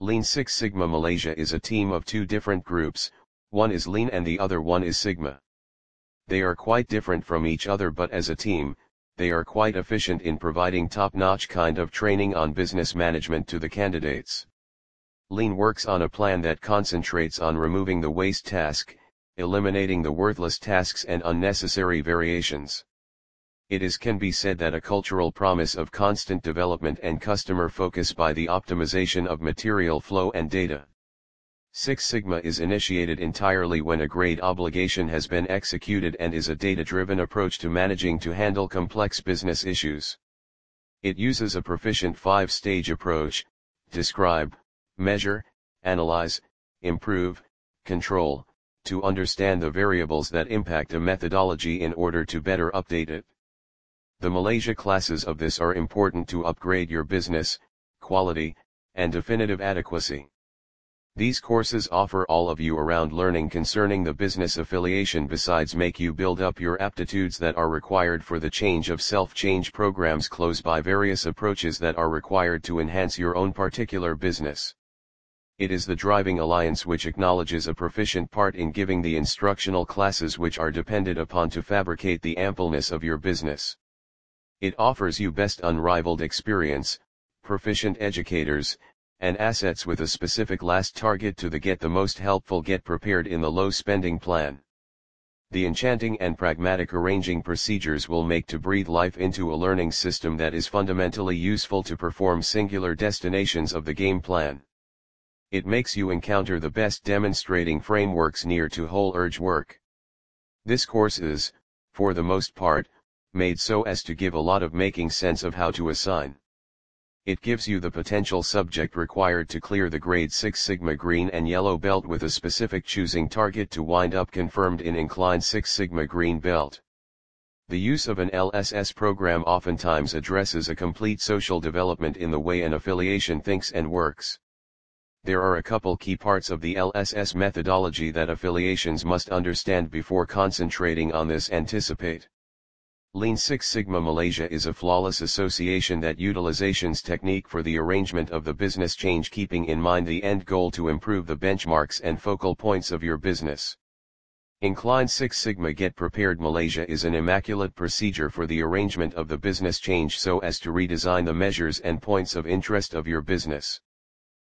Lean Six Sigma Malaysia is a team of two different groups, one is Lean and the other one is Sigma. They are quite different from each other but as a team, they are quite efficient in providing top-notch kind of training on business management to the candidates. Lean works on a plan that concentrates on removing the waste task, eliminating the worthless tasks and unnecessary variations. It is can be said that a cultural promise of constant development and customer focus by the optimization of material flow and data. Six Sigma is initiated entirely when a grade obligation has been executed and is a data-driven approach to managing to handle complex business issues. It uses a proficient five-stage approach, describe, measure, analyze, improve, control, to understand the variables that impact a methodology in order to better update it. The Malaysia classes of this are important to upgrade your business, quality, and definitive adequacy. These courses offer all of you around learning concerning the business affiliation besides make you build up your aptitudes that are required for the change of self-change programs close by various approaches that are required to enhance your own particular business. It is the driving alliance which acknowledges a proficient part in giving the instructional classes which are depended upon to fabricate the ampleness of your business. It offers you best unrivaled experience, proficient educators, and assets with a specific last target to the get the most helpful get prepared in the low spending plan. The enchanting and pragmatic arranging procedures will make to breathe life into a learning system that is fundamentally useful to perform singular destinations of the game plan. It makes you encounter the best demonstrating frameworks near to whole urge work. This course is, for the most part, made so as to give a lot of making sense of how to assign. It gives you the potential subject required to clear the grade 6 Sigma green and yellow belt with a specific choosing target to wind up confirmed in inclined 6 Sigma green belt. The use of an LSS program oftentimes addresses a complete social development in the way an affiliation thinks and works. There are a couple key parts of the LSS methodology that affiliations must understand before concentrating on this anticipate. Lean Six Sigma Malaysia is a flawless association that utilizations technique for the arrangement of the business change keeping in mind the end goal to improve the benchmarks and focal points of your business. Incline Six Sigma Get Prepared Malaysia is an immaculate procedure for the arrangement of the business change so as to redesign the measures and points of interest of your business.